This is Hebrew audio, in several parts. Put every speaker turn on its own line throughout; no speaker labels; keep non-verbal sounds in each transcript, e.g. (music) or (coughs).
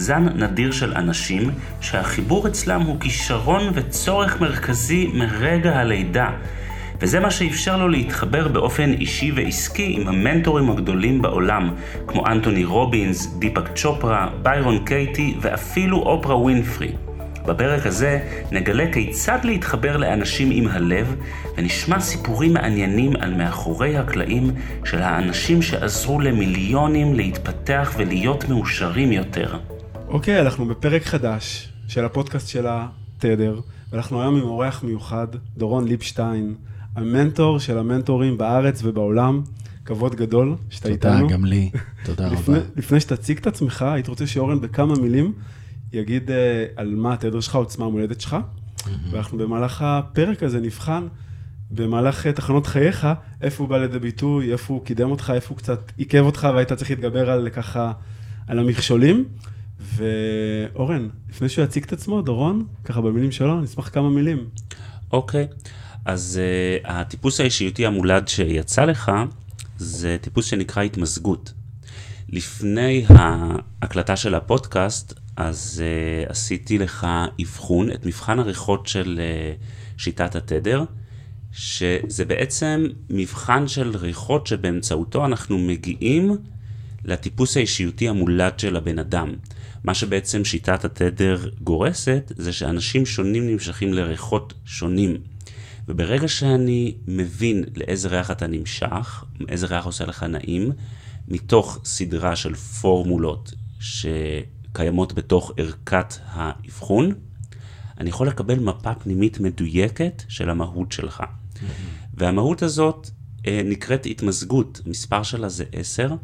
זן נדיר של אנשים שהחיבור אצלם הוא כישרון וצורך מרכזי מרגע הלידה, וזה מה שאפשר לו להתחבר באופן אישי ועסקי עם המנטורים הגדולים בעולם, כמו אנטוני רובינס, דיפק צ'ופרה, ביירון קייטי ואפילו אופרה ווינפרי. בפרק הזה נגלה כיצד להתחבר לאנשים עם הלב, ונשמע סיפורים מעניינים על מאחורי הקלעים של האנשים שעזרו למיליונים להתפתח ולהיות מאושרים יותר.
אוקיי, okay, אנחנו בפרק חדש של הפודקאסט של התדר, ואנחנו היום עם אורח מיוחד, דורון ליפשטיין, המנטור של המנטורים בארץ ובעולם. כבוד גדול שאתה
תודה,
איתנו.
תודה, גם לי. (laughs) תודה
לפני,
רבה.
לפני שתציג את עצמך, הייתי רוצה שאורן בכמה מילים יגיד uh, על מה התדר שלך, עוצמה המולדת שלך, ואנחנו במהלך הפרק הזה נבחן, במהלך uh, תחנות חייך, איפה הוא בא לידי ביטוי, איפה הוא קידם אותך, איפה הוא קצת עיכב אותך והיית צריך להתגבר על ככה, על המכשולים. ואורן, לפני שהוא יציג את עצמו, דורון, ככה במילים שלו, נשמח כמה מילים.
אוקיי, okay. אז uh, הטיפוס האישיותי המולד שיצא לך, זה טיפוס שנקרא התמזגות. לפני ההקלטה של הפודקאסט, אז uh, עשיתי לך אבחון, את מבחן הריחות של uh, שיטת התדר, שזה בעצם מבחן של ריחות שבאמצעותו אנחנו מגיעים לטיפוס האישיותי המולד של הבן אדם. מה שבעצם שיטת התדר גורסת, זה שאנשים שונים נמשכים לריחות שונים. וברגע שאני מבין לאיזה ריח אתה נמשך, איזה ריח עושה לך נעים, מתוך סדרה של פורמולות שקיימות בתוך ערכת האבחון, אני יכול לקבל מפה פנימית מדויקת של המהות שלך. Mm-hmm. והמהות הזאת אה, נקראת התמזגות, מספר שלה זה 10,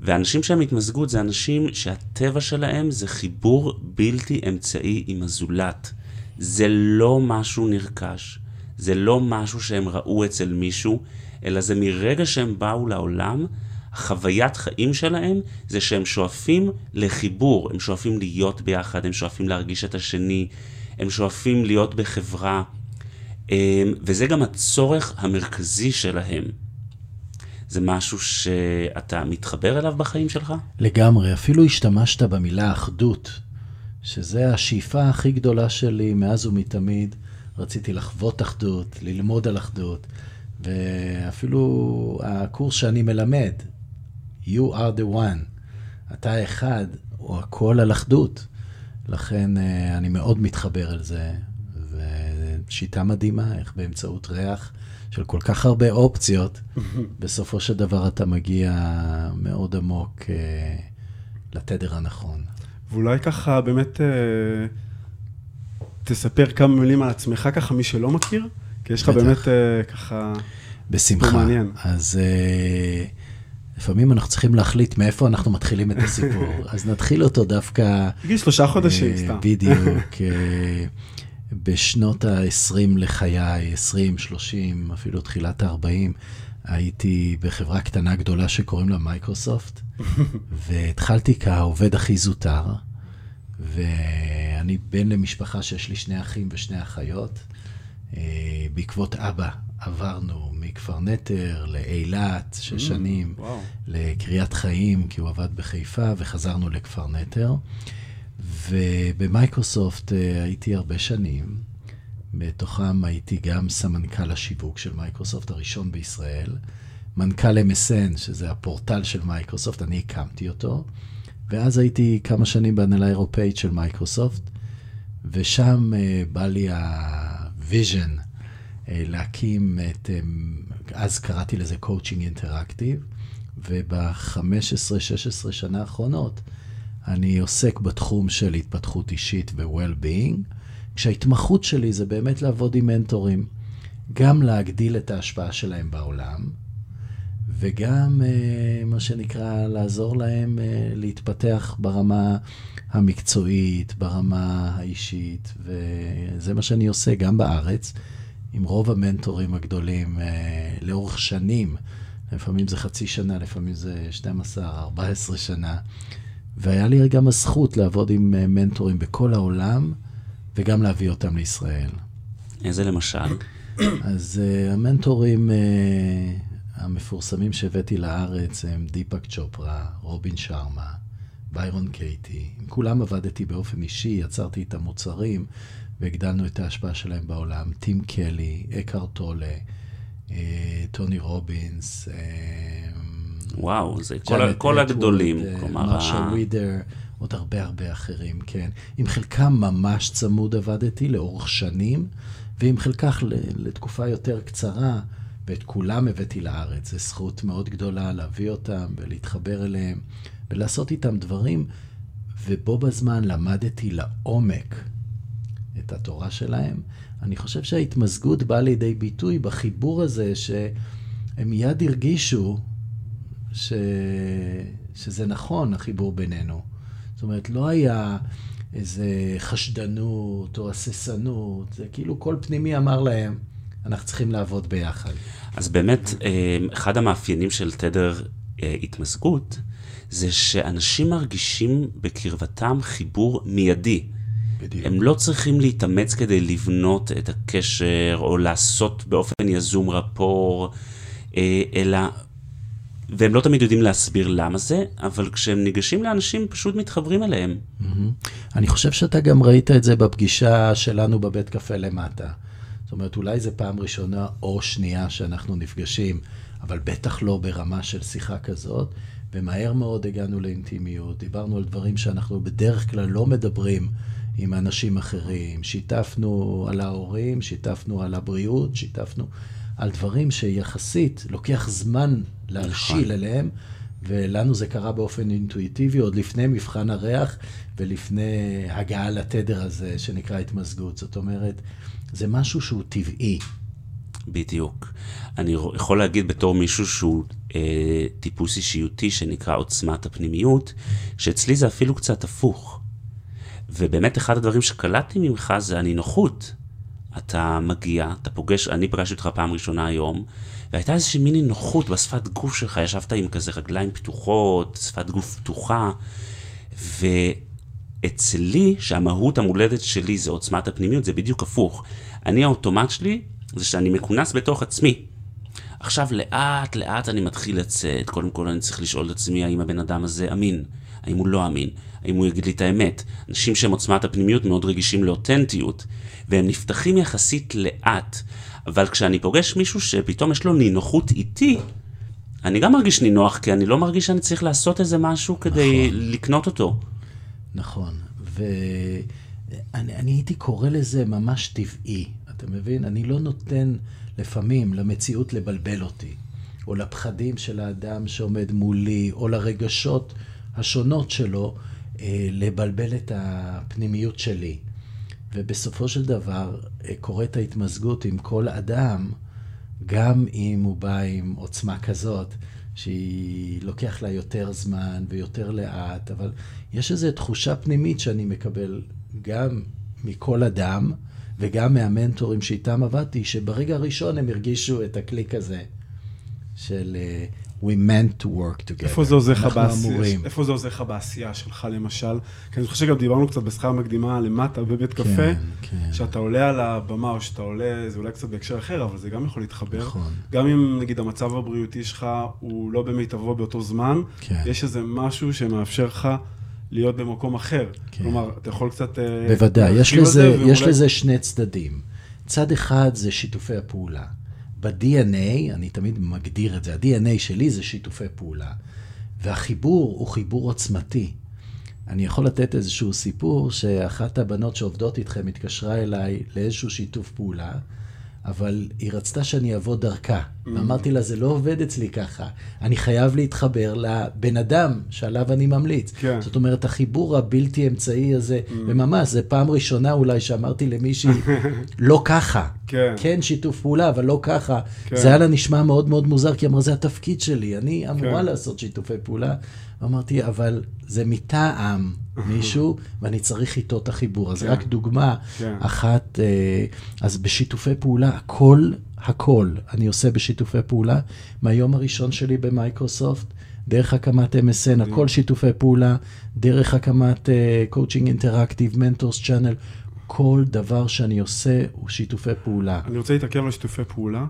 ואנשים שהם התמזגות זה אנשים שהטבע שלהם זה חיבור בלתי אמצעי עם הזולת. זה לא משהו נרכש, זה לא משהו שהם ראו אצל מישהו, אלא זה מרגע שהם באו לעולם, החוויית חיים שלהם זה שהם שואפים לחיבור, הם שואפים להיות ביחד, הם שואפים להרגיש את השני, הם שואפים להיות בחברה, וזה גם הצורך המרכזי שלהם. זה משהו שאתה מתחבר אליו בחיים שלך?
לגמרי, אפילו השתמשת במילה אחדות, שזה השאיפה הכי גדולה שלי מאז ומתמיד. רציתי לחוות אחדות, ללמוד על אחדות, ואפילו הקורס שאני מלמד, You are the one, אתה אחד, הוא הכל על אחדות. לכן אני מאוד מתחבר אל זה, ושיטה מדהימה, איך באמצעות ריח של כל כך הרבה אופציות, בסופו של דבר אתה מגיע מאוד עמוק אה, לתדר הנכון.
ואולי ככה באמת... אה... תספר כמה מילים על עצמך ככה, מי שלא מכיר, כי יש לך באמת uh, ככה...
בשמחה. מעניין. אז uh, לפעמים אנחנו צריכים להחליט מאיפה אנחנו מתחילים את הסיפור. (laughs) אז נתחיל אותו דווקא...
בגיל שלושה חודשים, uh, סתם.
בדיוק. (laughs) בשנות ה-20 לחיי, 20, 30, אפילו תחילת ה-40, הייתי בחברה קטנה גדולה שקוראים לה מייקרוסופט, (laughs) והתחלתי כעובד הכי זוטר. ואני בן למשפחה שיש לי שני אחים ושני אחיות. אה, בעקבות אבא עברנו מכפר נטר לאילת, שש mm, שנים, לקריית חיים, כי הוא עבד בחיפה, וחזרנו לכפר נטר. ובמייקרוסופט אה, הייתי הרבה שנים. בתוכם הייתי גם סמנכ"ל השיווק של מייקרוסופט הראשון בישראל, מנכ"ל MSN, שזה הפורטל של מייקרוסופט, אני הקמתי אותו. ואז הייתי כמה שנים בהנהלה אירופאית של מייקרוסופט, ושם uh, בא לי ה vision uh, להקים את, אז קראתי לזה Coaching Interactive, וב-15-16 שנה האחרונות אני עוסק בתחום של התפתחות אישית ו-well-being, כשההתמחות שלי זה באמת לעבוד עם מנטורים, גם להגדיל את ההשפעה שלהם בעולם, וגם, אה, מה שנקרא, לעזור להם אה, להתפתח ברמה המקצועית, ברמה האישית, וזה מה שאני עושה גם בארץ, עם רוב המנטורים הגדולים אה, לאורך שנים. לפעמים זה חצי שנה, לפעמים זה 12, 14 שנה. והיה לי גם הזכות לעבוד עם אה, מנטורים בכל העולם, וגם להביא אותם לישראל.
איזה למשל?
אז uh, המנטורים uh, המפורסמים שהבאתי לארץ הם דיפק צ'ופרה, רובין שרמה, ביירון קייטי. עם כולם עבדתי באופן אישי, יצרתי את המוצרים והגדלנו את ההשפעה שלהם בעולם. טים קלי, אקהר טולה, uh, טוני רובינס. Uh,
וואו, זה כל, כל הגדולים.
כלומר... מרשה ווידר, עוד הרבה הרבה אחרים, כן. עם חלקם ממש צמוד עבדתי לאורך שנים. ועם חלקך לתקופה יותר קצרה, ואת כולם הבאתי לארץ. זו זכות מאוד גדולה להביא אותם ולהתחבר אליהם ולעשות איתם דברים, ובו בזמן למדתי לעומק את התורה שלהם. אני חושב שההתמזגות באה לידי ביטוי בחיבור הזה שהם מיד הרגישו ש... שזה נכון, החיבור בינינו. זאת אומרת, לא היה איזה חשדנות או הססנות, זה כאילו כל פנימי אמר להם, אנחנו צריכים לעבוד ביחד.
אז באמת, אה, אחד המאפיינים של תדר אה, התמזגות, זה שאנשים מרגישים בקרבתם חיבור מיידי. בדיוק. הם לא צריכים להתאמץ כדי לבנות את הקשר או לעשות באופן יזום רפור, אה, אלא והם לא תמיד יודעים להסביר למה זה, אבל כשהם ניגשים לאנשים, פשוט מתחברים אליהם.
Mm-hmm. אני חושב שאתה גם ראית את זה בפגישה שלנו בבית קפה למטה. זאת אומרת, אולי זו פעם ראשונה או שנייה שאנחנו נפגשים, אבל בטח לא ברמה של שיחה כזאת, ומהר מאוד הגענו לאינטימיות, דיברנו על דברים שאנחנו בדרך כלל לא מדברים עם אנשים אחרים, שיתפנו על ההורים, שיתפנו על הבריאות, שיתפנו על דברים שיחסית לוקח זמן להבשיל נכון. אליהם, ולנו זה קרה באופן אינטואיטיבי עוד לפני מבחן הריח ולפני הגעה לתדר הזה שנקרא התמזגות. זאת אומרת, זה משהו שהוא טבעי.
בדיוק. אני יכול להגיד בתור מישהו שהוא אה, טיפוס אישיותי שנקרא עוצמת הפנימיות, שאצלי זה אפילו קצת הפוך. ובאמת אחד הדברים שקלטתי ממך זה הנינוחות. אתה מגיע, אתה פוגש, אני פגשתי אותך פעם ראשונה היום, והייתה איזושהי מיני נוחות בשפת גוף שלך, ישבת עם כזה רגליים פתוחות, שפת גוף פתוחה, ואצלי, שהמהות המולדת שלי זה עוצמת הפנימיות, זה בדיוק הפוך. אני, האוטומט שלי, זה שאני מכונס בתוך עצמי. עכשיו, לאט לאט אני מתחיל לצאת, קודם כל אני צריך לשאול את עצמי האם הבן אדם הזה אמין, האם הוא לא אמין, האם הוא יגיד לי את האמת. אנשים שהם עוצמת הפנימיות מאוד רגישים לאותנטיות, והם נפתחים יחסית לאט. אבל כשאני פוגש מישהו שפתאום יש לו נינוחות איתי, אני גם מרגיש נינוח, כי אני לא מרגיש שאני צריך לעשות איזה משהו כדי נכון. לקנות אותו.
נכון, ואני הייתי קורא לזה ממש טבעי, אתה מבין? אני לא נותן לפעמים למציאות לבלבל אותי, או לפחדים של האדם שעומד מולי, או לרגשות השונות שלו, אה, לבלבל את הפנימיות שלי. ובסופו של דבר אה, קורית ההתמזגות עם כל אדם, גם אם הוא בא עם עוצמה כזאת, שהיא לוקח לה יותר זמן ויותר לאט, אבל יש איזו תחושה פנימית שאני מקבל גם מכל אדם וגם מהמנטורים שאיתם עבדתי, שברגע הראשון הם הרגישו את הקליק הזה של אה, We meant to work together.
איפה זה עוזר לך בעשייה? איפה זה עוזר לך בעשייה שלך, למשל? כי אני חושב שגם דיברנו קצת בשכר מקדימה למטה בבית כן, קפה, כן. שאתה עולה על הבמה או שאתה עולה, זה אולי קצת בהקשר אחר, אבל זה גם יכול להתחבר. נכון. גם אם נגיד המצב הבריאותי שלך הוא לא במיטבו באותו זמן, כן. יש איזה משהו שמאפשר לך להיות במקום אחר. כן. כלומר, אתה יכול קצת... אה,
בוודאי, יש לזה, יש לזה שני צדדים. צד אחד זה שיתופי הפעולה. ב-DNA, אני תמיד מגדיר את זה, ה-DNA שלי זה שיתופי פעולה. והחיבור הוא חיבור עוצמתי. אני יכול לתת איזשהו סיפור שאחת הבנות שעובדות איתכם התקשרה אליי לאיזשהו שיתוף פעולה, אבל היא רצתה שאני אעבוד דרכה. Mm. ואמרתי לה, זה לא עובד אצלי ככה. אני חייב להתחבר לבן אדם שעליו אני ממליץ. כן. זאת אומרת, החיבור הבלתי אמצעי הזה, mm. וממש, זו פעם ראשונה אולי שאמרתי למישהי, (laughs) לא ככה.
כן.
כן שיתוף פעולה, אבל לא ככה.
כן.
זה היה לה נשמע מאוד מאוד מוזר, כי אמרה, זה התפקיד שלי, אני אמורה
כן.
לעשות שיתופי פעולה. אמרתי, אבל זה מטעם מישהו, ואני צריך איתו את החיבור. אז
כן.
רק דוגמה
כן.
אחת, אה, אז בשיתופי פעולה, הכל, הכל אני עושה בשיתופי פעולה. מהיום הראשון שלי במייקרוסופט, דרך הקמת MSN, הכל שיתופי פעולה, דרך הקמת Coaching Interactive, Mentors Channel, כל דבר שאני עושה הוא שיתופי פעולה.
אני רוצה להתעכב על שיתופי פעולה.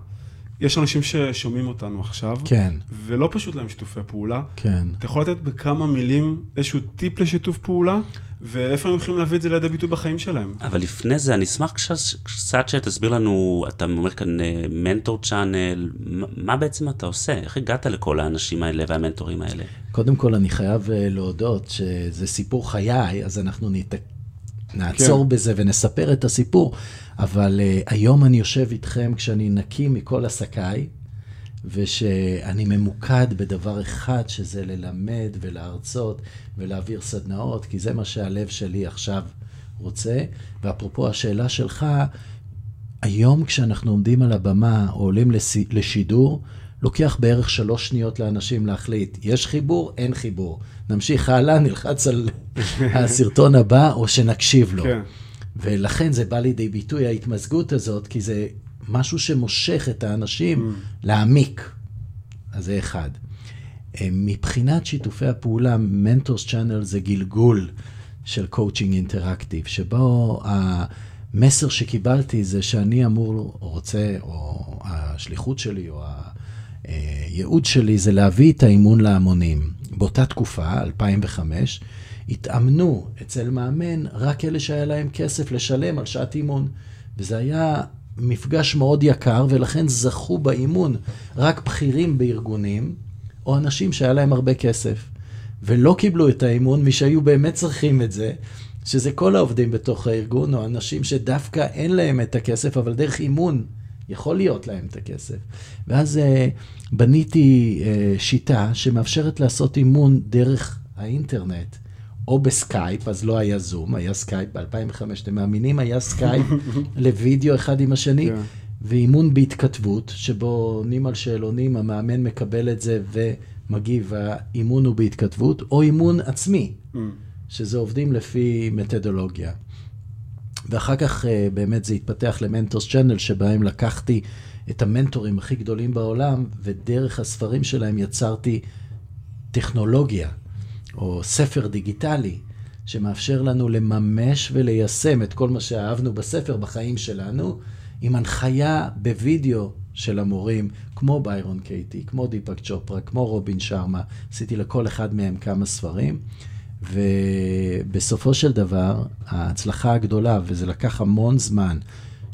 יש אנשים ששומעים אותנו עכשיו,
כן,
ולא פשוט להם שיתופי פעולה.
כן.
אתה יכול לתת בכמה מילים איזשהו טיפ לשיתוף פעולה, ואיפה הם יכולים להביא את זה לידי ביטוי בחיים שלהם?
אבל לפני זה, אני אשמח קצת- שתסביר לנו, אתה אומר כאן Mentor Channel, מה בעצם אתה עושה? איך הגעת לכל האנשים האלה והמנטורים האלה?
קודם כל, אני חייב אה, להודות שזה סיפור חיי, אז אנחנו נת... נעצור
כן.
בזה ונספר את הסיפור, אבל uh, היום אני יושב איתכם כשאני נקי מכל עסקיי, ושאני ממוקד בדבר אחד, שזה ללמד ולהרצות ולהעביר סדנאות, כי זה מה שהלב שלי עכשיו רוצה. ואפרופו השאלה שלך, היום כשאנחנו עומדים על הבמה או עולים לס... לשידור, לוקח בערך שלוש שניות לאנשים להחליט, יש חיבור, אין חיבור. נמשיך הלאה, נלחץ על הסרטון הבא, או שנקשיב לו.
כן.
ולכן זה בא לידי ביטוי, ההתמזגות הזאת, כי זה משהו שמושך את האנשים להעמיק. אז זה אחד. אה, מבחינת שיתופי הפעולה, Mentors Channel זה גלגול של Coaching Interactive, שבו המסר שקיבלתי זה שאני אמור, או רוצה, או השליחות שלי, או הייעוד שלי, זה להביא את האימון להמונים. באותה תקופה, 2005, התאמנו אצל מאמן רק אלה שהיה להם כסף לשלם על שעת אימון. וזה היה מפגש מאוד יקר, ולכן זכו באימון רק בכירים בארגונים, או אנשים שהיה להם הרבה כסף. ולא קיבלו את האימון מי שהיו באמת צריכים את זה, שזה כל העובדים בתוך הארגון, או אנשים שדווקא אין להם את הכסף, אבל דרך אימון יכול להיות להם את הכסף. ואז uh, בניתי uh, שיטה שמאפשרת לעשות אימון דרך האינטרנט. או בסקייפ, אז לא היה זום, היה סקייפ ב-2005, אתם מאמינים? היה סקייפ (laughs) לוידאו אחד עם השני,
כן.
ואימון בהתכתבות, שבו עונים על שאלונים, המאמן מקבל את זה ומגיב, והאימון הוא בהתכתבות, או אימון עצמי,
Mm.
שזה עובדים לפי מתודולוגיה. ואחר כך אה, באמת זה התפתח ל Mentors Channel, שבהם לקחתי את המנטורים הכי גדולים בעולם, ודרך הספרים שלהם יצרתי טכנולוגיה, או ספר דיגיטלי, שמאפשר לנו לממש וליישם את כל מה שאהבנו בספר בחיים שלנו, עם הנחיה בווידאו של המורים, כמו ביירון קייטי, כמו דיפק צ'ופרה, כמו רובין שרמה, עשיתי לכל אחד מהם כמה ספרים, ובסופו של דבר, ההצלחה הגדולה, וזה לקח המון זמן,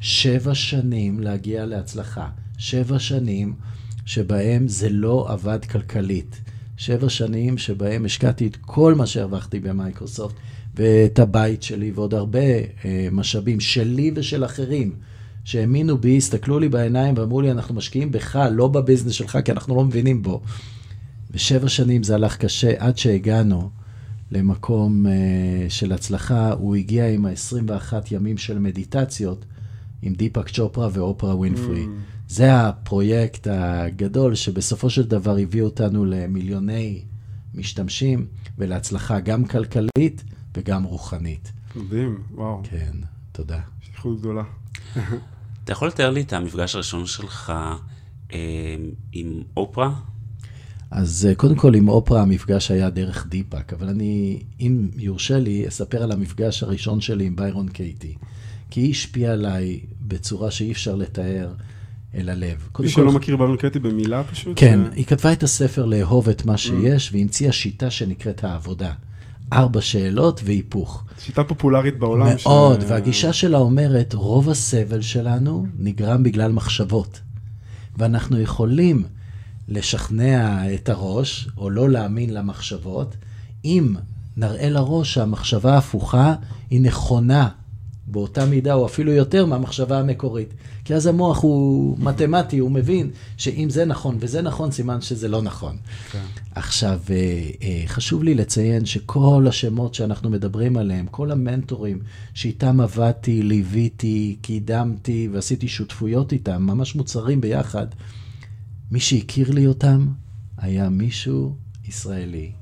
שבע שנים להגיע להצלחה. שבע שנים שבהם זה לא עבד כלכלית. שבע שנים שבהם השקעתי את כל מה שהרווחתי במייקרוסופט, ואת הבית שלי, ועוד הרבה אה, משאבים שלי ושל אחרים, שהאמינו בי, הסתכלו לי בעיניים ואמרו לי, אנחנו משקיעים בך, לא בביזנס שלך, כי אנחנו לא מבינים בו. ושבע שנים זה הלך קשה עד שהגענו למקום uh, של הצלחה. הוא הגיע עם ה-21 ימים של מדיטציות עם דיפק צ'ופרה ואופרה ווינפרי.
Mm.
זה הפרויקט הגדול שבסופו של דבר הביא אותנו למיליוני משתמשים ולהצלחה גם כלכלית וגם רוחנית.
מדהים, וואו,
כן, תודה.
שליחות גדולה.
אתה יכול לתאר לי את המפגש הראשון שלך אה, עם אופרה?
אז אה, קודם כל עם אופרה המפגש היה דרך דיפק, אבל אני, אם יורשה לי, אספר על המפגש הראשון שלי עם ביירון קייטי. כי היא השפיעה עליי בצורה שאי אפשר לתאר אל הלב.
מי שלא מכיר בנו קטי במילה פשוט.
כן,
זה-
היא כתבה את הספר לאהוב את מה שיש, והמציאה שיטה שנקראת העבודה. ארבע שאלות והיפוך.
שיטה פופולרית בעולם.
מאוד,
ש-
והגישה שלה אומרת, רוב הסבל שלנו נגרם בגלל מחשבות. ואנחנו יכולים לשכנע את הראש, או לא להאמין למחשבות, אם נראה לראש שהמחשבה ההפוכה היא נכונה באותה מידה או אפילו יותר מהמחשבה המקורית. כי אז המוח הוא מתמטי, הוא מבין שאם זה נכון וזה נכון, סימן שזה לא נכון.
כן.
עכשיו, אה, אה, חשוב לי לציין שכל השמות שאנחנו מדברים עליהם, כל המנטורים שאיתם עבדתי, ליוויתי, קידמתי ועשיתי שותפויות איתם, ממש מוצרים ביחד, מי שהכיר לי אותם היה מישהו ישראלי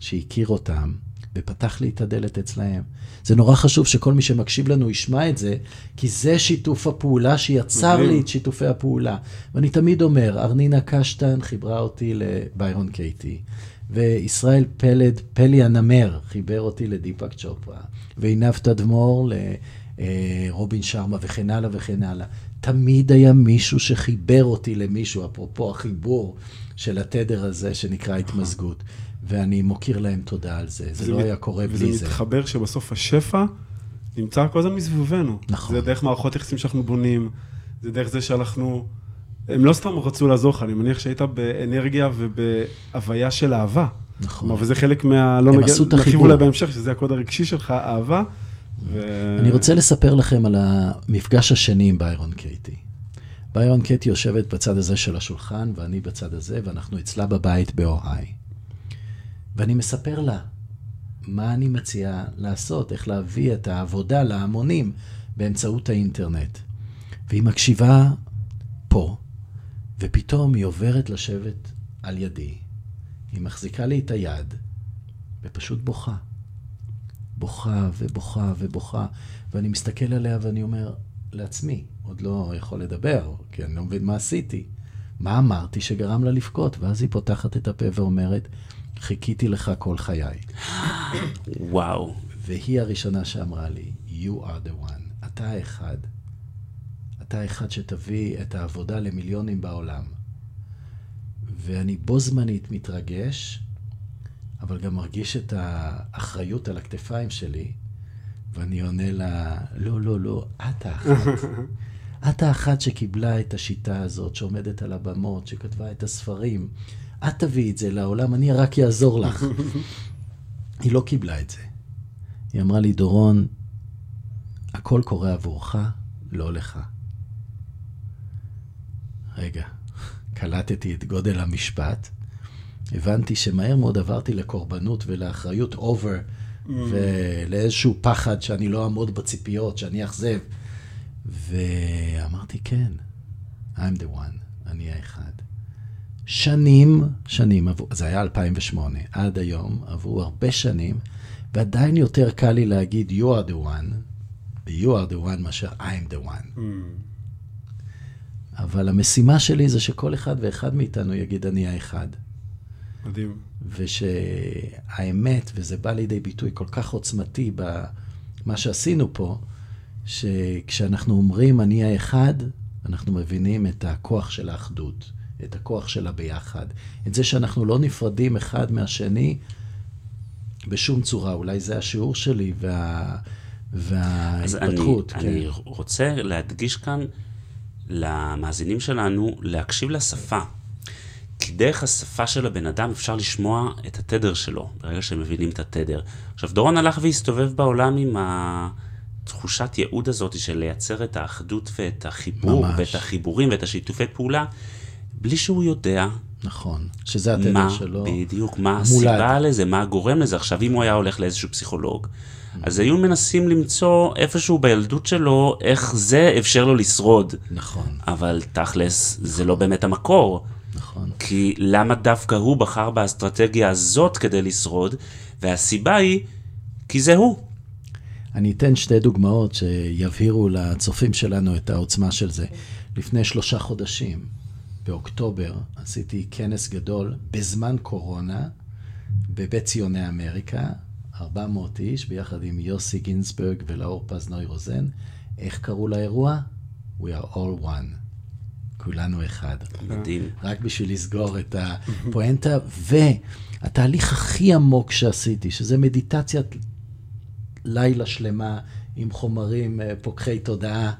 שהכיר אותם ופתח לי את הדלת אצלהם. זה נורא חשוב שכל מי שמקשיב לנו ישמע את זה, כי זה שיתוף הפעולה שיצר. לי את שיתופי הפעולה. ואני תמיד אומר, ארנינה קשטן חיברה אותי לביירון קייטי, וישראל פלד, פלי הנמר, חיבר אותי לדיפק צ'ופרה, ועינב תדמור לרובין שרמה וכן הלאה וכן הלאה. תמיד היה מישהו שחיבר אותי למישהו, אפרופו החיבור של התדר הזה שנקרא התמזגות. ואני מוקיר להם תודה על זה, זה לא
מת-
היה קורה
וזה
בלי זה.
מתחבר שבסוף השפע נמצא כל הזמן מסביבנו.
נכון.
זה דרך מערכות יחסים שאנחנו בונים, זה דרך זה שאנחנו... הם לא סתם רצו לעזור לך, אני מניח שהיית באנרגיה ובהוויה של אהבה.
נכון.
כלומר, וזה חלק מה... לא
הם
נגיע-
עשו את
נרחיב
החיבור.
אולי בהמשך, שזה הקוד הרגשי שלך, אהבה. ו...
אני רוצה לספר לכם על המפגש השני עם ביירון קייטי. ביירון קייטי יושבת בצד הזה של השולחן, ואני בצד הזה, ואנחנו אצלה בבית באוהיי. ואני מספר לה מה אני מציע לעשות, איך להביא את העבודה להמונים באמצעות האינטרנט. והיא מקשיבה פה, ופתאום היא עוברת לשבת על ידי. היא מחזיקה לי את היד, ופשוט בוכה. בוכה ובוכה ובוכה, ואני מסתכל עליה ואני אומר לעצמי, עוד לא יכול לדבר, כי אני לא מבין מה עשיתי. מה אמרתי שגרם לה לבכות? ואז היא פותחת את הפה ואומרת, חיכיתי לך כל חיי. (gasps)
וואו.
והיא הראשונה שאמרה לי, you are the one, אתה האחד. אתה האחד שתביא את העבודה למיליונים בעולם. ואני בו זמנית מתרגש, אבל גם מרגיש את האחריות על הכתפיים שלי, ואני עונה לה, לא, לא, לא, את האחת. (laughs) את האחת שקיבלה את השיטה הזאת, שעומדת על הבמות, שכתבה את הספרים. את תביאי את זה לעולם, אני רק אעזור לך. (laughs) היא לא קיבלה את זה. היא אמרה לי, דורון, הכל קורה עבורך, לא לך. רגע, קלטתי את גודל המשפט, הבנתי שמהר מאוד עברתי לקורבנות ולאחריות אובר, ולאיזשהו פחד שאני לא אעמוד בציפיות, שאני אאכזב. ואמרתי, כן, I'm the one, אני האחד. שנים, שנים, עברו, זה היה 2008, עד היום, עברו הרבה שנים, ועדיין יותר קל לי להגיד you are the one, you are the one מאשר I'm the one.
Mm.
אבל המשימה שלי זה שכל אחד ואחד מאיתנו יגיד אני האחד.
מדהים.
ושהאמת, וזה בא לידי ביטוי כל כך עוצמתי במה שעשינו פה, שכשאנחנו אומרים אני האחד, אנחנו מבינים את הכוח של האחדות, את הכוח של הביחד, את זה שאנחנו לא נפרדים אחד מהשני בשום צורה. אולי זה השיעור שלי וה...
אז אני,
וההתפתחות.
אני
כן.
רוצה להדגיש כאן למאזינים שלנו להקשיב לשפה. כי דרך השפה של הבן אדם אפשר לשמוע את התדר שלו, ברגע שהם מבינים את התדר. עכשיו, דורון הלך והסתובב בעולם עם התחושת ייעוד הזאת של לייצר את האחדות ואת החיבור,
ממש.
ואת החיבורים ואת השיתופי פעולה, בלי שהוא יודע
נכון, שזה התדר
מה,
שלו.
בדיוק, מה
המולד.
הסיבה לזה, מה גורם לזה. עכשיו, אם הוא היה הולך לאיזשהו פסיכולוג, אז היו מנסים למצוא איפשהו בילדות שלו, איך זה אפשר לו לשרוד.
נכון,
אבל תכלס, זה לא באמת המקור.
נכון.
כי למה דווקא הוא בחר באסטרטגיה הזאת כדי לשרוד, והסיבה היא, כי זה הוא.
אני אתן שתי דוגמאות שיבהירו לצופים שלנו את העוצמה של זה. לפני שלושה חודשים, באוקטובר, עשיתי כנס גדול בזמן קורונה בבית ציוני אמריקה, 400 איש, ביחד עם יוסי גינזברג ולאור פז-נוי רוזן. איך קראו לאירוע? We are all one. כולנו אחד.
מדהים.
רק בשביל לסגור את הפואנטה, והתהליך הכי עמוק שעשיתי, שזה מדיטציית לילה שלמה עם חומרים אה, פוקחי תודעה,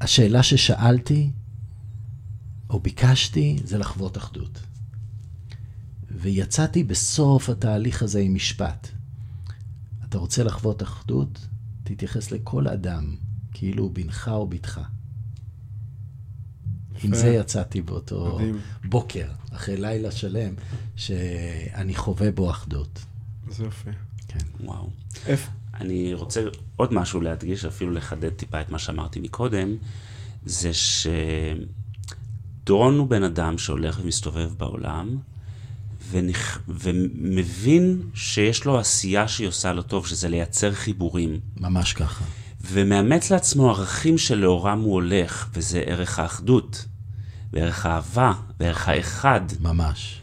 השאלה ששאלתי, או ביקשתי, זה לחוות אחדות. ויצאתי בסוף התהליך הזה עם משפט. אתה רוצה לחוות אחדות? תתייחס לכל אדם כאילו הוא בנך או בתך. עם
יפה.
זה יצאתי באותו
מדהים.
בוקר, אחרי לילה שלם, שאני חווה בו אחדות.
זה יפה.
כן.
וואו.
איפה?
אני רוצה עוד משהו להדגיש, אפילו לחדד טיפה את מה שאמרתי מקודם, זה שדורון הוא בן אדם שהולך ומסתובב בעולם, ונכ... ומבין שיש לו עשייה שהיא עושה לו טוב, שזה לייצר חיבורים.
ממש ככה.
ומאמץ לעצמו ערכים שלאורם הוא הולך, וזה ערך האחדות, וערך האהבה, וערך האחד.
ממש.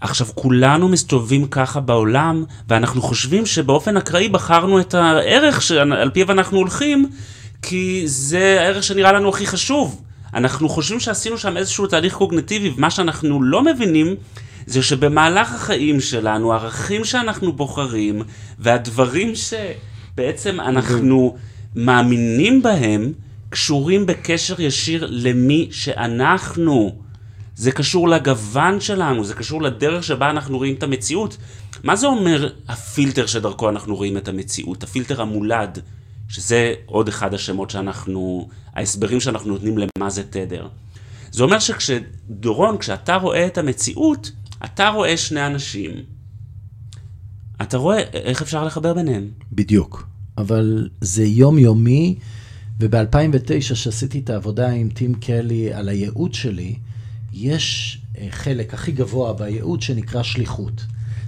עכשיו, כולנו מסתובבים ככה בעולם, ואנחנו חושבים שבאופן אקראי בחרנו את הערך שעל פיו אנחנו הולכים, כי זה הערך שנראה לנו הכי חשוב. אנחנו חושבים שעשינו שם איזשהו תהליך קוגנטיבי, ומה שאנחנו לא מבינים, זה שבמהלך החיים שלנו, הערכים שאנחנו בוחרים, והדברים שבעצם אנחנו מאמינים בהם, קשורים בקשר ישיר למי שאנחנו. זה קשור לגוון שלנו, זה קשור לדרך שבה אנחנו רואים את המציאות. מה זה אומר הפילטר שדרכו אנחנו רואים את המציאות? הפילטר המולד, שזה עוד אחד השמות שאנחנו, ההסברים שאנחנו נותנים למה זה תדר. זה אומר שכשדורון, כשאתה רואה את המציאות, אתה רואה שני אנשים. אתה רואה איך אפשר לחבר ביניהם.
בדיוק. אבל זה יומיומי, וב-2009, שעשיתי את העבודה עם טים קלי על הייעוד שלי, יש אה, חלק הכי גבוה בייעוד שנקרא שליחות.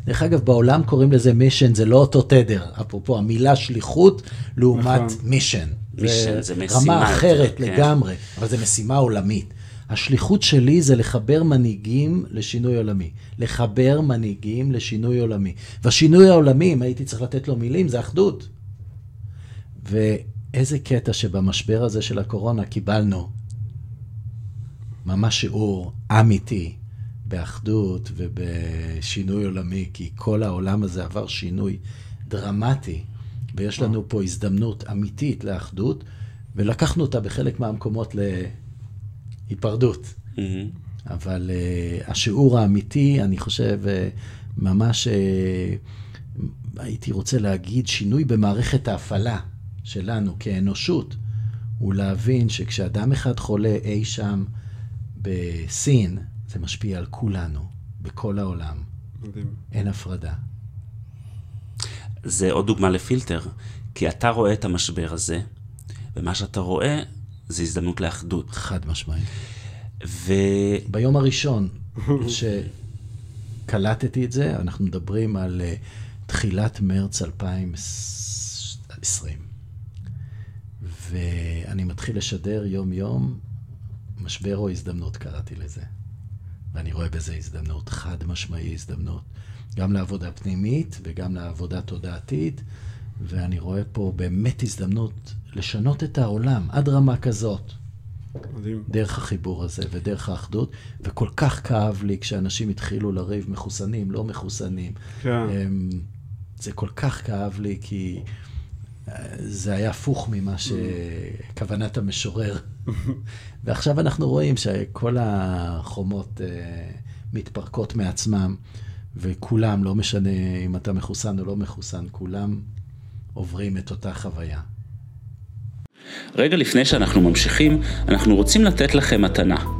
דרך אגב, בעולם קוראים לזה מישן, זה לא אותו תדר. אפרופו, המילה שליחות לעומת
נכון.
מישן.
מישן זה משימה
רמה אחרת
כן.
לגמרי, אבל זו משימה עולמית. השליחות שלי זה לחבר מנהיגים לשינוי עולמי. לחבר מנהיגים לשינוי עולמי. והשינוי העולמי, אם הייתי צריך לתת לו מילים, זה אחדות. ואיזה קטע שבמשבר הזה של הקורונה קיבלנו ממש שיעור אמיתי באחדות ובשינוי עולמי, כי כל העולם הזה עבר שינוי דרמטי, ויש לנו פה הזדמנות אמיתית לאחדות, ולקחנו אותה בחלק מהמקומות להיפרדות.
מהמם.
אבל uh, השיעור האמיתי, אני חושב, uh, ממש uh, הייתי רוצה להגיד שינוי במערכת ההפעלה שלנו כאנושות, הוא להבין שכשאדם אחד חולה אי שם בסין, זה משפיע על כולנו, בכל העולם.
מדהים.
אין הפרדה.
זה עוד דוגמה לפילטר, כי אתה רואה את המשבר הזה, ומה שאתה רואה זה הזדמנות לאחדות.
חד משמעית.
ו...
ביום הראשון (laughs) שקלטתי את זה, אנחנו מדברים על uh, תחילת מרץ 2020. ואני מתחיל לשדר יום-יום, משבר או הזדמנות קראתי לזה. ואני רואה בזה הזדמנות, חד משמעי הזדמנות. גם לעבודה פנימית וגם לעבודה תודעתית, ואני רואה פה באמת הזדמנות לשנות את העולם עד רמה כזאת.
מדהים.
דרך החיבור הזה ודרך האחדות, וכל כך כאב לי כשאנשים התחילו לריב מחוסנים, לא מחוסנים.
כן.
אמ, זה כל כך כאב לי, כי זה היה הפוך ממה שכוונת המשורר. (laughs) ועכשיו אנחנו רואים שכל החומות אה, מתפרקות מעצמם, וכולם, לא משנה אם אתה מחוסן או לא מחוסן, כולם עוברים את אותה חוויה.
רגע לפני שאנחנו ממשיכים, אנחנו רוצים לתת לכם מתנה.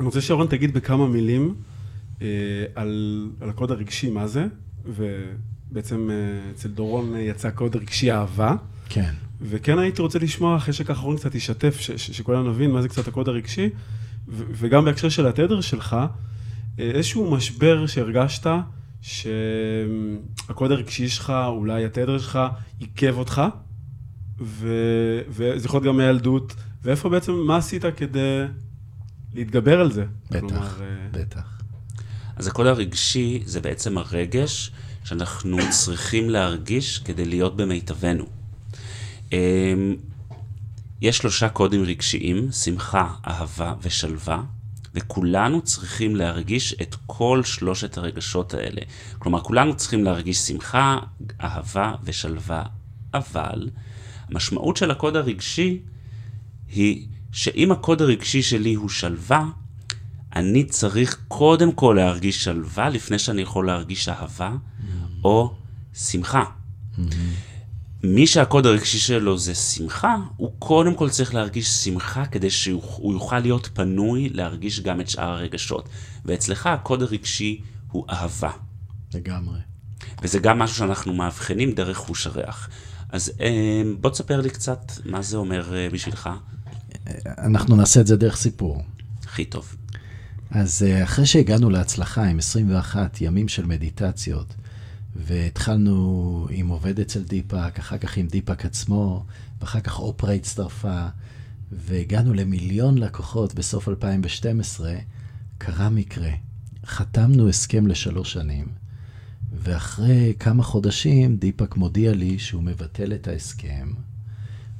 אני רוצה שאורן תגיד בכמה מילים אה, על, על הקוד הרגשי, מה זה, ובעצם אה, אצל דורון יצא קוד רגשי אהבה,
כן.
וכן הייתי רוצה לשמוע, אחרי שככה אורן קצת ישתף, ש- ש- שכולנו נבין מה זה קצת הקוד הרגשי, ו- וגם בהקשר של התדר שלך, אה, איזשהו משבר שהרגשת, שהקוד הרגשי שלך, אולי התדר שלך, עיכב אותך, ו- וזה יכול להיות גם מהילדות, ואיפה בעצם, מה עשית כדי להתגבר על זה?
בטח,
כלומר, אה,
בטח.
אז הקוד הרגשי זה בעצם הרגש שאנחנו (coughs) צריכים להרגיש כדי להיות במיטבנו. אמ, יש שלושה קודים רגשיים, שמחה, אהבה ושלווה, וכולנו צריכים להרגיש את כל שלושת הרגשות האלה. כלומר, כולנו צריכים להרגיש שמחה, אהבה ושלווה, אבל המשמעות של הקוד הרגשי היא שאם הקוד הרגשי שלי הוא שלווה, אני צריך קודם כל להרגיש שלווה לפני שאני יכול להרגיש אהבה או שמחה. מי שהקוד הרגשי שלו זה שמחה, הוא קודם כל צריך להרגיש שמחה כדי שהוא יוכל להיות פנוי להרגיש גם את שאר הרגשות. ואצלך הקוד הרגשי הוא אהבה.
לגמרי.
וזה גם משהו שאנחנו מאבחנים דרך חוש הריח. אז אה, בוא תספר לי קצת מה זה אומר אה, בשבילך.
אנחנו נעשה את זה דרך סיפור.
הכי טוב.
אז אה, אחרי שהגענו להצלחה עם 21 ימים של מדיטציות, והתחלנו עם עובד אצל דיפאק, אחר כך עם דיפאק עצמו, ואחר כך אופרה הצטרפה, והגענו למיליון לקוחות בסוף 2012, קרה מקרה. חתמנו הסכם לשלוש שנים, ואחרי כמה חודשים דיפאק מודיע לי שהוא מבטל את ההסכם,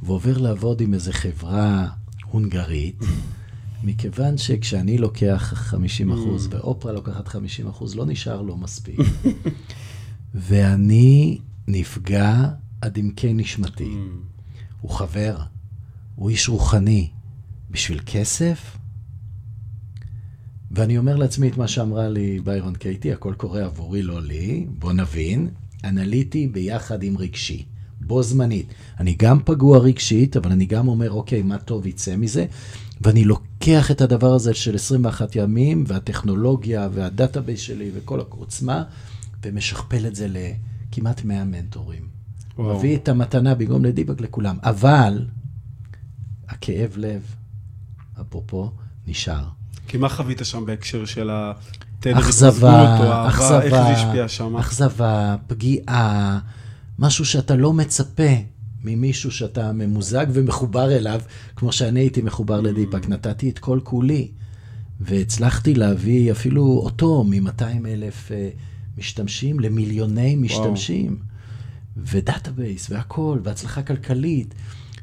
ועובר לעבוד עם איזו חברה הונגרית, מכיוון שכשאני לוקח 50 אחוז mm. ואופרה לוקחת 50 אחוז, לא נשאר לו מספיק. (laughs) ואני נפגע עד עמקי נשמתי. Mm. הוא חבר, הוא איש רוחני. בשביל כסף? ואני אומר לעצמי את מה שאמרה לי ביירון קייטי, הכל קורה עבורי, לא לי. בוא נבין, אנליטי ביחד עם רגשי. בו זמנית. אני גם פגוע רגשית, אבל אני גם אומר, אוקיי, מה טוב יצא מזה? ואני לוקח את הדבר הזה של 21 ימים, והטכנולוגיה, והדאטאבייס שלי, וכל העוצמה, ומשכפל את זה לכמעט 100 מנטורים. וואו. מביא את המתנה במקום לדיבק לכולם. אבל, הכאב לב, אפרופו, נשאר.
כי מה חווית שם בהקשר של התדר אכזבה, או אהבה, איך זה השפיע שם?
אכזבה, פגיעה, משהו שאתה לא מצפה ממישהו שאתה ממוזג ומחובר אליו, כמו שאני הייתי מחובר לדיפאק, נתתי את כל כולי. והצלחתי להביא אפילו אותו מ-200 אלף אה, משתמשים למיליוני משתמשים. ו database והכול, והצלחה כלכלית.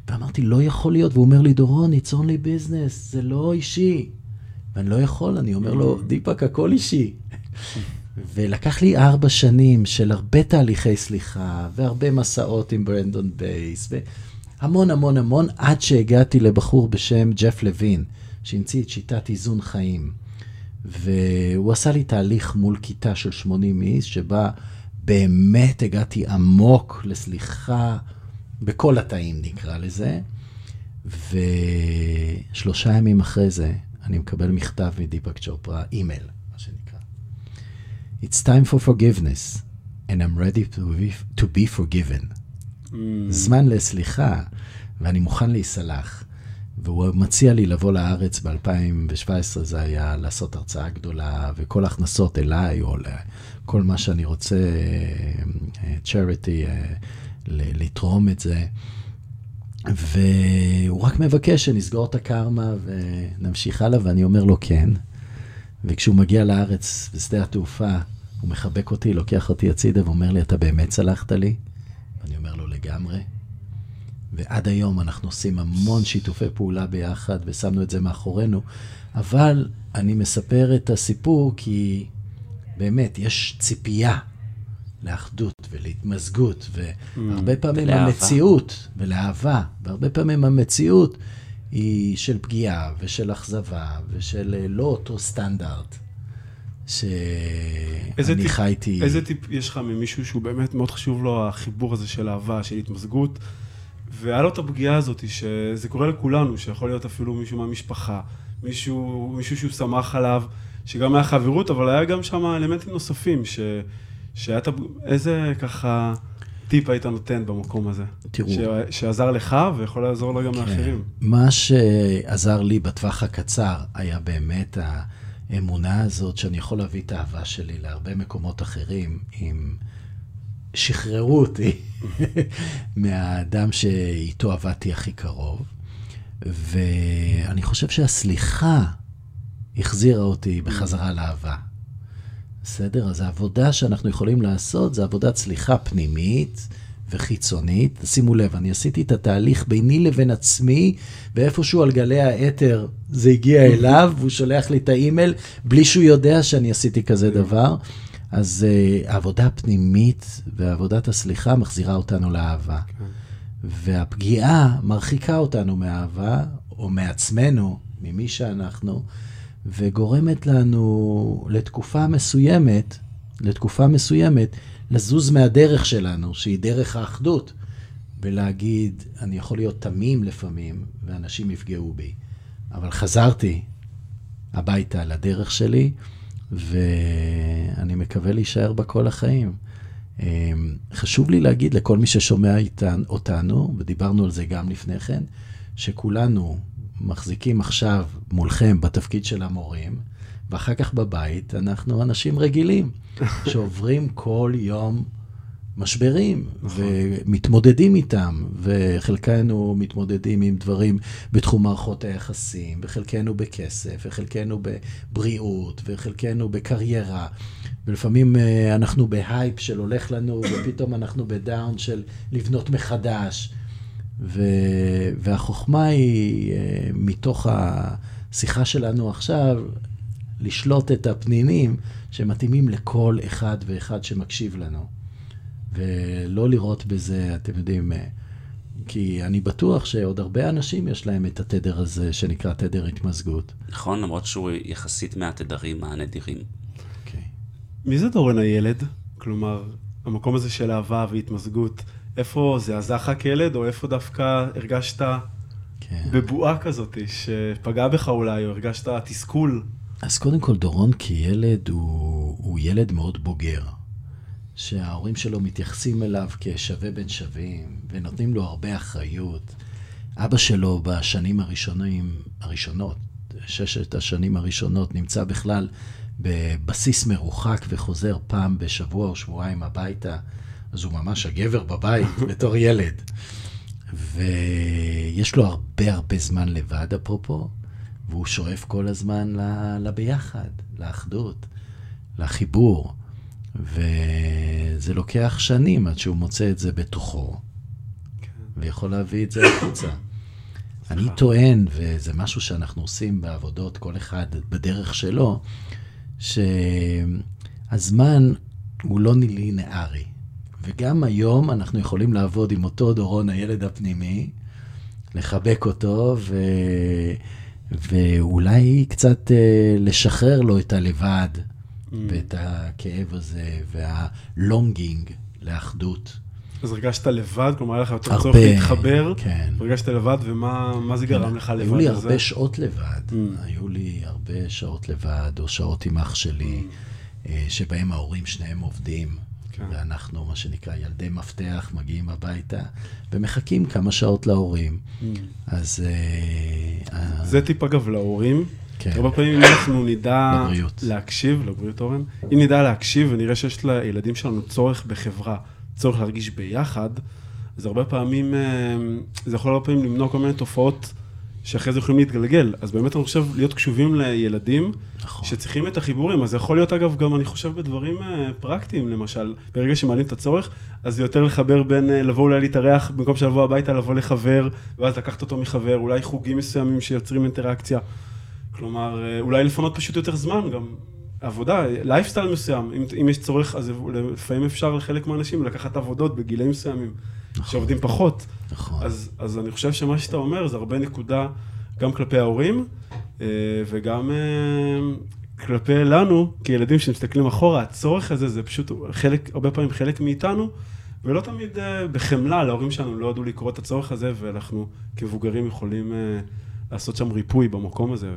ואמרתי, לא יכול להיות. והוא אומר לי, דורון, it's only business, זה לא אישי. ואני לא יכול, אני אומר לו, דיפאק, הכל אישי. (laughs) ולקח לי ארבע שנים של הרבה תהליכי סליחה, והרבה מסעות עם ברנדון בייס, והמון המון המון, עד שהגעתי לבחור בשם ג'ף לוין, שהמציא את שיטת איזון חיים. והוא עשה לי תהליך מול כיתה של 80 איש, שבה באמת הגעתי עמוק לסליחה בכל התאים, נקרא לזה. ושלושה ימים אחרי זה, אני מקבל מכתב מדיפק צ'ופרה, אימייל. It's time for forgiveness, and I'm ready to be, to be forgiven. Mm. זמן לסליחה, ואני מוכן להיסלח. והוא מציע לי לבוא לארץ ב-2017, זה היה לעשות הרצאה גדולה, וכל ההכנסות אליי, או כל מה שאני רוצה, charity, אה, לתרום את זה. והוא רק מבקש שנסגור את הקרמה ונמשיך הלאה, ואני אומר לו כן. וכשהוא מגיע לארץ, בשדה התעופה, הוא מחבק אותי, לוקח אותי הצידה ואומר לי, אתה באמת צלחת לי? ואני אומר לו, לגמרי. ועד היום אנחנו עושים המון שיתופי פעולה ביחד, ושמנו את זה מאחורינו, אבל אני מספר את הסיפור כי באמת, יש ציפייה לאחדות ולהתמזגות, והרבה פעמים ולאהבה. המציאות, ולאהבה, והרבה פעמים המציאות היא של פגיעה ושל אכזבה ושל אה, לא אותו סטנדרט שאני חייתי...
איזה טיפ יש לך ממישהו שהוא באמת מאוד חשוב לו החיבור הזה של אהבה, של התמזגות, והיה לו את הפגיעה הזאת, שזה קורה לכולנו, שיכול להיות אפילו מישהו מהמשפחה, מישהו, מישהו שהוא שמח עליו, שגם היה חברות, אבל היה גם שם אלמנטים נוספים, ש, שהיה את... איזה ככה... טיפ היית נותן במקום הזה? תראו. ש... שעזר לך ויכול לעזור לו גם כן. לאחרים.
מה שעזר לי בטווח הקצר היה באמת האמונה הזאת שאני יכול להביא את האהבה שלי להרבה מקומות אחרים, אם שחררו אותי (laughs) מהאדם שאיתו עבדתי הכי קרוב. ואני חושב שהסליחה החזירה אותי בחזרה לאהבה. בסדר? אז העבודה שאנחנו יכולים לעשות זה עבודת סליחה פנימית, וחיצונית. שימו לב, אני עשיתי את התהליך ביני לבין עצמי, ואיפשהו על גלי האתר זה הגיע אליו, והוא שולח לי את האימייל, בלי שהוא יודע שאני עשיתי כזה דבר. אז uh, העבודה הפנימית ועבודת הסליחה מחזירה אותנו לאהבה. והפגיעה מרחיקה אותנו מאהבה, או מעצמנו, ממי שאנחנו, וגורמת לנו לתקופה מסוימת, לתקופה מסוימת, לזוז מהדרך שלנו, שהיא דרך האחדות, ולהגיד, אני יכול להיות תמים לפעמים, ואנשים יפגעו בי. אבל חזרתי הביתה לדרך שלי, ואני מקווה להישאר בה כל החיים. אמ, חשוב לי להגיד לכל מי ששומע איתן, אותנו, ודיברנו על זה גם לפני כן, שכולנו מחזיקים עכשיו מולכם בתפקיד של המורים, ואחר כך בבית אנחנו אנשים רגילים, (laughs) שעוברים כל יום משברים, נכון. ומתמודדים איתם, וחלקנו מתמודדים עם דברים בתחום מערכות היחסים, וחלקנו בכסף, וחלקנו בבריאות, וחלקנו בקריירה, ולפעמים אה, אנחנו בהייפ של הולך לנו, ופתאום אנחנו ב down של לבנות מחדש. ו... והחוכמה היא, אה, מתוך השיחה שלנו עכשיו, לשלות את הפנינים שמתאימים לכל אחד ואחד שמקשיב לנו. ולא לראות בזה, אתם יודעים, אה, כי אני בטוח שעוד הרבה אנשים יש להם את התדר הזה שנקרא תדר התמזגות.
נכון, למרות שהוא יחסית מהתדרים הנדירים.
Okay. אוקיי. מי זה דורון הילד? כלומר, המקום הזה של אהבה והתמזגות, איפה זה עזר לך כילד, או איפה דווקא הרגשת כן. בבועה כזאת, שפגעה בך אולי, או הרגשת תסכול?
אז קודם כל, דורון כילד הוא, הוא ילד מאוד בוגר. שההורים שלו מתייחסים אליו כשווה בין שווים, ונותנים לו הרבה אחריות. אבא שלו בשנים הראשונים, הראשונות, ששת השנים הראשונות, נמצא בכלל בבסיס מרוחק וחוזר פעם בשבוע או שבועיים הביתה, אז הוא ממש הגבר בבית (laughs) בתור ילד. ויש לו הרבה הרבה זמן לבד, אפרופו, והוא שואף כל הזמן לביחד, לאחדות, לחיבור. וזה לוקח שנים עד שהוא מוצא את זה בתוכו, כן. ויכול להביא את זה החוצה. אני טוען, וזה משהו שאנחנו עושים בעבודות, כל אחד בדרך שלו, שהזמן הוא לא לינארי. וגם היום אנחנו יכולים לעבוד עם אותו דורון, הילד הפנימי, לחבק אותו, ו... ואולי קצת אה, לשחרר לו את הלבד, mm. ואת הכאב הזה, והלונגינג לאחדות.
אז הרגשת לבד? כלומר, היה לך יותר צורך להתחבר? כן. הרגשת לבד, ומה זה גרם לך לבד?
היו לי הרבה שעות לבד. Mm. היו לי הרבה שעות לבד, או שעות עם אח שלי, mm. אה, שבהם ההורים שניהם עובדים. כן. ואנחנו, מה שנקרא, ילדי מפתח, מגיעים הביתה ומחכים כמה שעות להורים. Mm. אז...
אה, זה טיפ, אגב, להורים. כן. הרבה פעמים אם אנחנו נדע לבריאות. להקשיב, לבריאות אורן, אם נדע להקשיב ונראה שיש לילדים שלנו צורך בחברה, צורך להרגיש ביחד, אז הרבה פעמים, אה, זה יכול הרבה פעמים למנוע כל מיני תופעות שאחרי זה יכולים להתגלגל. אז באמת אני חושב להיות קשובים לילדים נכון. שצריכים את החיבורים. אז זה יכול להיות אגב גם, אני חושב, בדברים אה, פרקטיים, למשל, ברגע שמעלים את הצורך, אז זה יותר לחבר בין אה, לבוא אולי להתארח, במקום שלבוא הביתה, לבוא לחבר, ואז לקחת אותו מחבר, אולי חוגים מסוימים שיוצרים אינטראקציה. כלומר, אה, אולי לפנות פשוט יותר זמן, גם עבודה, לייפסטייל מסוים, אם, אם יש צורך, אז לפעמים אפשר לחלק מהאנשים לקחת עבודות בגילאים מסוימים, נכון. שעובדים פחות. נכון. אז, אז אני חושב שמה שאתה אומר זה הרבה נקודה גם כלפי ההורים, אה, וגם אה, כלפי לנו, כילדים שמסתכלים אחורה, הצורך הזה זה פשוט חלק, הרבה פעמים חלק מאיתנו, ולא תמיד בחמלה, להורים שלנו לא ידעו לקרוא את הצורך הזה, ואנחנו כמבוגרים יכולים... לעשות שם ריפוי במקום הזה,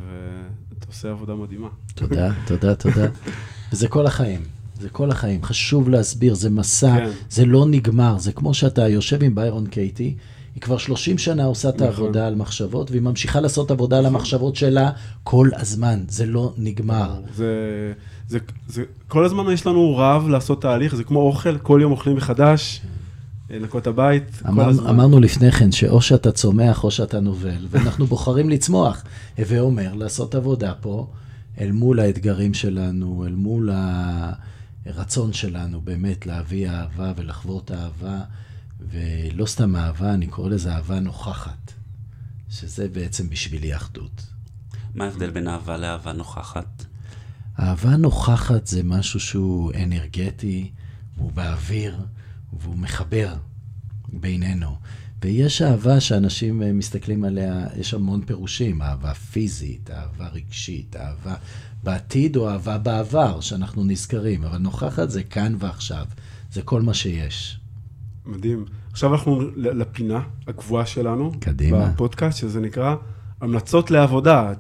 ואתה עושה עבודה מדהימה.
תודה, תודה, תודה. (laughs) וזה כל החיים. זה כל החיים. חשוב להסביר, זה מסע, כן. זה לא נגמר. זה כמו שאתה יושב עם ביירון קייטי, היא כבר 30 שנה עושה את נכון. העבודה על מחשבות, והיא ממשיכה לעשות עבודה על המחשבות שלה כל הזמן. זה לא נגמר.
זה, זה, זה, כל הזמן יש לנו רב לעשות תהליך, זה כמו אוכל, כל יום אוכלים מחדש. לנקות הבית
אמר, כל הזמן. אמרנו לפני כן שאו שאתה צומח או שאתה נובל, ואנחנו בוחרים לצמוח. הווה אומר, לעשות עבודה פה אל מול האתגרים שלנו, אל מול הרצון שלנו באמת להביא אהבה ולחוות אהבה, ולא סתם אהבה, אני קורא לזה אהבה נוכחת, שזה בעצם בשבילי אחדות.
מה ההבדל בין אהבה לאהבה נוכחת?
אהבה נוכחת זה משהו שהוא אנרגטי, הוא באוויר, והוא מחבר בינינו. ויש אהבה שאנשים אה, מסתכלים עליה, יש המון פירושים, אהבה פיזית, אהבה רגשית, אהבה בעתיד או אהבה בעבר, שאנחנו נזכרים, אבל נוכחת זה כאן ועכשיו, זה כל מה שיש.
מדהים. עכשיו אנחנו לפינה הקבועה שלנו.
קדימה.
בפודקאסט, שזה נקרא המלצות לעבודה.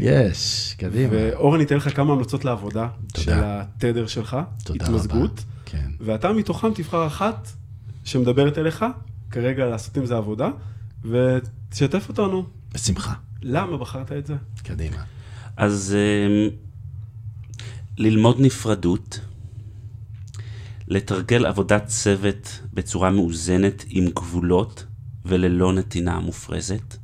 יש, קדימה.
ואורן ייתן לך כמה המלצות לעבודה.
תודה.
של התדר שלך.
תודה
התמזגות.
רבה. כן.
ואתה מתוכם תבחר אחת שמדברת אליך, כרגע לעשות עם זה עבודה, ותשתף אותנו.
בשמחה.
למה בחרת את זה?
קדימה.
אז אמ, ללמוד נפרדות, לתרגל עבודת צוות בצורה מאוזנת עם גבולות וללא נתינה מופרזת.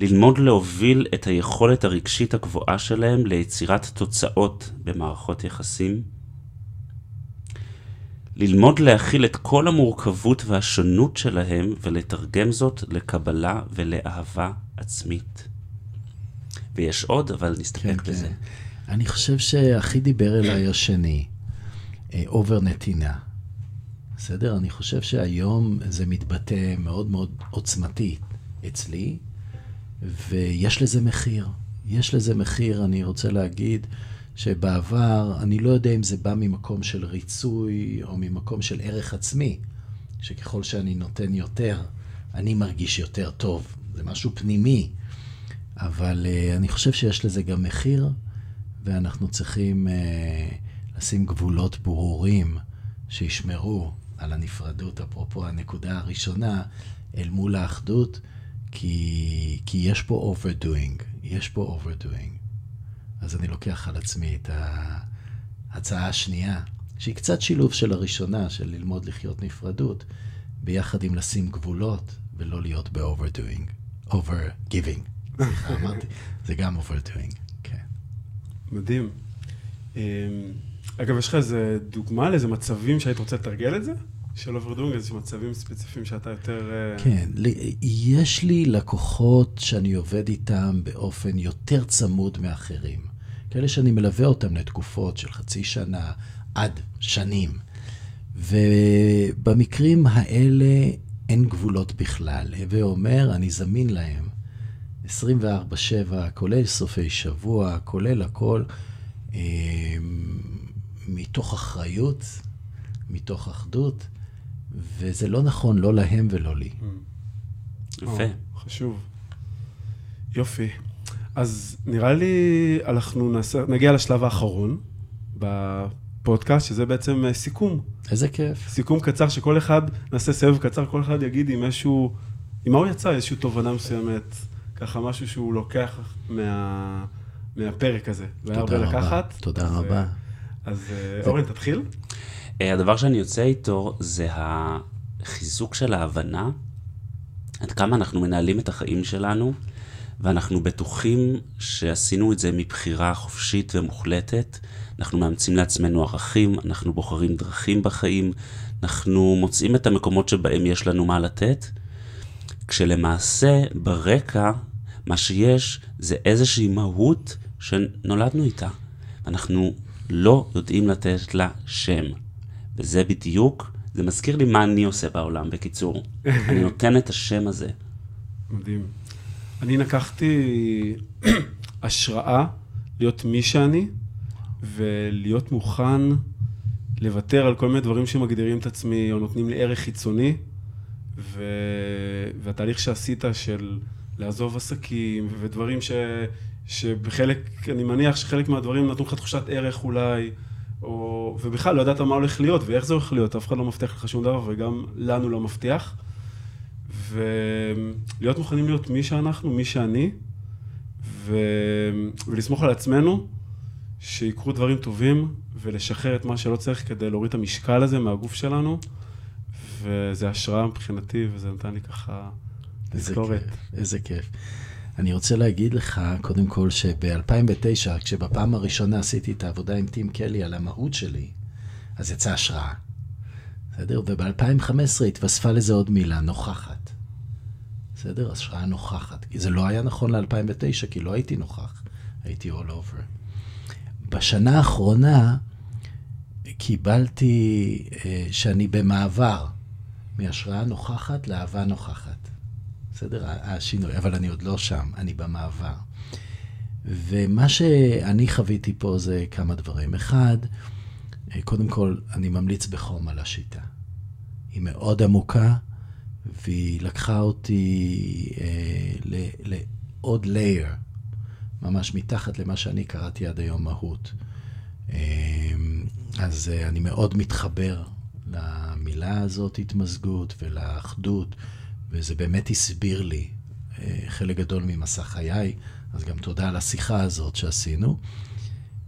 ללמוד להוביל את היכולת הרגשית הגבוהה שלהם ליצירת תוצאות במערכות יחסים. ללמוד להכיל את כל המורכבות והשונות שלהם ולתרגם זאת לקבלה ולאהבה עצמית. ויש עוד, אבל נסתפק בזה.
אני חושב שהכי דיבר אליי השני, אה, אובר נתינה. בסדר? אני חושב שהיום זה מתבטא מאוד מאוד עוצמתי אצלי, ויש לזה מחיר. יש לזה מחיר, אני רוצה להגיד שבעבר, אני לא יודע אם זה בא ממקום של ריצוי או ממקום של ערך עצמי, שככל שאני נותן יותר, אני מרגיש יותר טוב. זה משהו פנימי. אבל uh, אני חושב שיש לזה גם מחיר, ואנחנו צריכים uh, לשים גבולות ברורים שישמרו על הנפרדות, אפרופו הנקודה הראשונה, אל מול האחדות, כי, כי יש פה overdoing, יש פה overdoing. אז אני לוקח על עצמי את ההצעה השנייה, שהיא קצת שילוב של הראשונה, של ללמוד לחיות נפרדות, ביחד עם לשים גבולות ולא להיות ב-overdoing, over-giving. סליחה, אמרתי, זה גם overdoing, כן.
מדהים. אמ, אגב, יש לך איזה דוגמה לאיזה מצבים שהיית רוצה לתרגל את זה? של overdoing, איזה מצבים ספציפיים שאתה יותר... אה,
כן, יש לי לקוחות שאני עובד איתם באופן יותר צמוד מאחרים. כאלה שאני מלווה אותם לתקופות של חצי שנה עד שנים. ובמקרים האלה אין גבולות בכלל. הווה אומר, אני זמין להם 24/7, כולל סופי שבוע, כולל הכל, אה, מתוך אחריות, מתוך אחדות, וזה לא נכון, לא להם ולא לי.
יפה.
או, חשוב. יופי. אז נראה לי אנחנו נעשה, נגיע לשלב האחרון בפודקאסט, שזה בעצם אה, סיכום.
איזה כיף.
סיכום קצר שכל אחד, נעשה סבב קצר, כל אחד יגיד עם איזשהו, עם מה הוא יצא, איזושהי תובנה מסוימת, ככה משהו שהוא לוקח מה, מהפרק הזה.
תודה רבה.
לקחת.
תודה
אז,
רבה.
אה, אז אה, אורן, תתחיל.
אה, הדבר שאני יוצא איתו זה החיזוק של ההבנה עד כמה אנחנו מנהלים את החיים שלנו, ואנחנו בטוחים שעשינו את זה מבחירה חופשית ומוחלטת. אנחנו מאמצים לעצמנו ערכים, אנחנו בוחרים דרכים בחיים, אנחנו מוצאים את המקומות שבהם יש לנו מה לתת, כשלמעשה ברקע מה שיש זה איזושהי מהות שנולדנו איתה. אנחנו לא יודעים לתת לה שם. וזה בדיוק, זה מזכיר לי מה אני עושה בעולם, בקיצור. אני (laughs) נותן את השם הזה.
מדהים. אני לקחתי (clears throat) השראה להיות מי שאני, ולהיות מוכן לוותר על כל מיני דברים שמגדירים את עצמי, או נותנים לי ערך חיצוני, ו... והתהליך שעשית של לעזוב עסקים, ודברים ש... שבחלק, אני מניח שחלק מהדברים נתנו לך תחושת ערך אולי, או... ובכלל לא ידעת מה הולך להיות ואיך זה הולך להיות, אף אחד לא מבטיח לך שום דבר, וגם לנו לא מבטיח. ולהיות מוכנים להיות מי שאנחנו, מי שאני, ו... ולסמוך על עצמנו, שיקרו דברים טובים, ולשחרר את מה שלא צריך כדי להוריד את המשקל הזה מהגוף שלנו, וזה השראה מבחינתי, וזה נתן לי ככה תזכורת.
איזה כיף. אני רוצה להגיד לך, קודם כל, שב-2009, כשבפעם הראשונה עשיתי את העבודה עם טים קלי על המהות שלי, אז יצאה השראה. בסדר? וב-2015 התווספה לזה עוד מילה, נוכחת. בסדר? השראה נוכחת. כי זה לא היה נכון ל-2009, כי לא הייתי נוכח, הייתי all over. בשנה האחרונה קיבלתי אה, שאני במעבר מהשראה נוכחת לאהבה נוכחת. בסדר? השינוי, אבל אני עוד לא שם, אני במעבר. ומה שאני חוויתי פה זה כמה דברים. אחד, אה, קודם כל, אני ממליץ בחום על השיטה. היא מאוד עמוקה, והיא לקחה אותי אה, לעוד לייר, ממש מתחת למה שאני קראתי עד היום מהות. אה, אז אה, אני מאוד מתחבר למילה הזאת, התמזגות, ולאחדות, וזה באמת הסביר לי אה, חלק גדול ממסע חיי, אז גם תודה על השיחה הזאת שעשינו.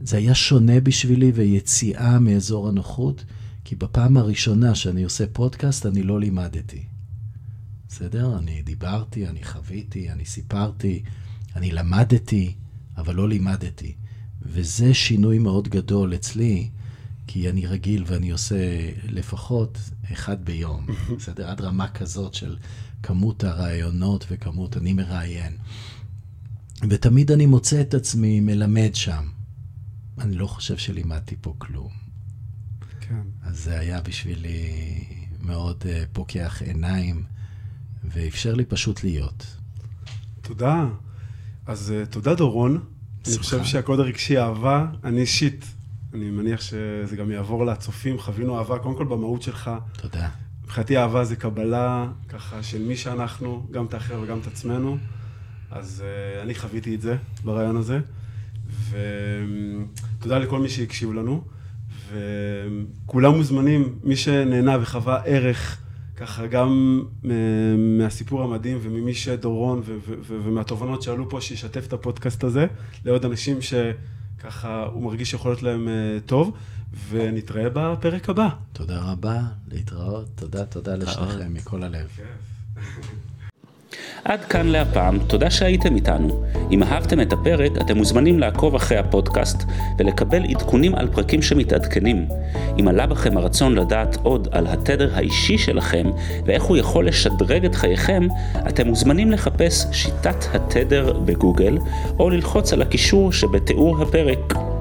זה היה שונה בשבילי ויציאה מאזור הנוחות, כי בפעם הראשונה שאני עושה פודקאסט, אני לא לימדתי. בסדר? אני דיברתי, אני חוויתי, אני סיפרתי, אני למדתי, אבל לא לימדתי. וזה שינוי מאוד גדול אצלי, כי אני רגיל ואני עושה לפחות אחד ביום, (laughs) בסדר? עד רמה כזאת של כמות הרעיונות וכמות, אני מראיין. ותמיד אני מוצא את עצמי מלמד שם. אני לא חושב שלימדתי פה כלום. כן. אז זה היה בשבילי מאוד uh, פוקח עיניים, ואפשר לי פשוט להיות.
תודה. אז uh, תודה, דורון. אני חושב שהקוד הרגשי אהבה, אני אישית, אני מניח שזה גם יעבור לצופים, חווינו אהבה, קודם כל במהות שלך.
תודה.
מבחינתי אהבה זה קבלה, ככה, של מי שאנחנו, גם את האחר וגם את עצמנו. אז uh, אני חוויתי את זה ברעיון הזה. ותודה לכל מי שהקשיבו לנו. וכולם מוזמנים, מי שנהנה וחווה ערך, ככה גם מהסיפור המדהים וממי שדורון ומהתובנות שעלו פה, שישתף את הפודקאסט הזה לעוד אנשים שככה הוא מרגיש שיכול להיות להם אה, טוב, ונתראה בפרק הבא.
תודה רבה, להתראות, תודה, תודה לשניכם מכל הלב.
עד כאן להפעם, תודה שהייתם איתנו. אם אהבתם את הפרק, אתם מוזמנים לעקוב אחרי הפודקאסט ולקבל עדכונים על פרקים שמתעדכנים. אם עלה בכם הרצון לדעת עוד על התדר האישי שלכם ואיך הוא יכול לשדרג את חייכם, אתם מוזמנים לחפש שיטת התדר בגוגל או ללחוץ על הקישור שבתיאור הפרק.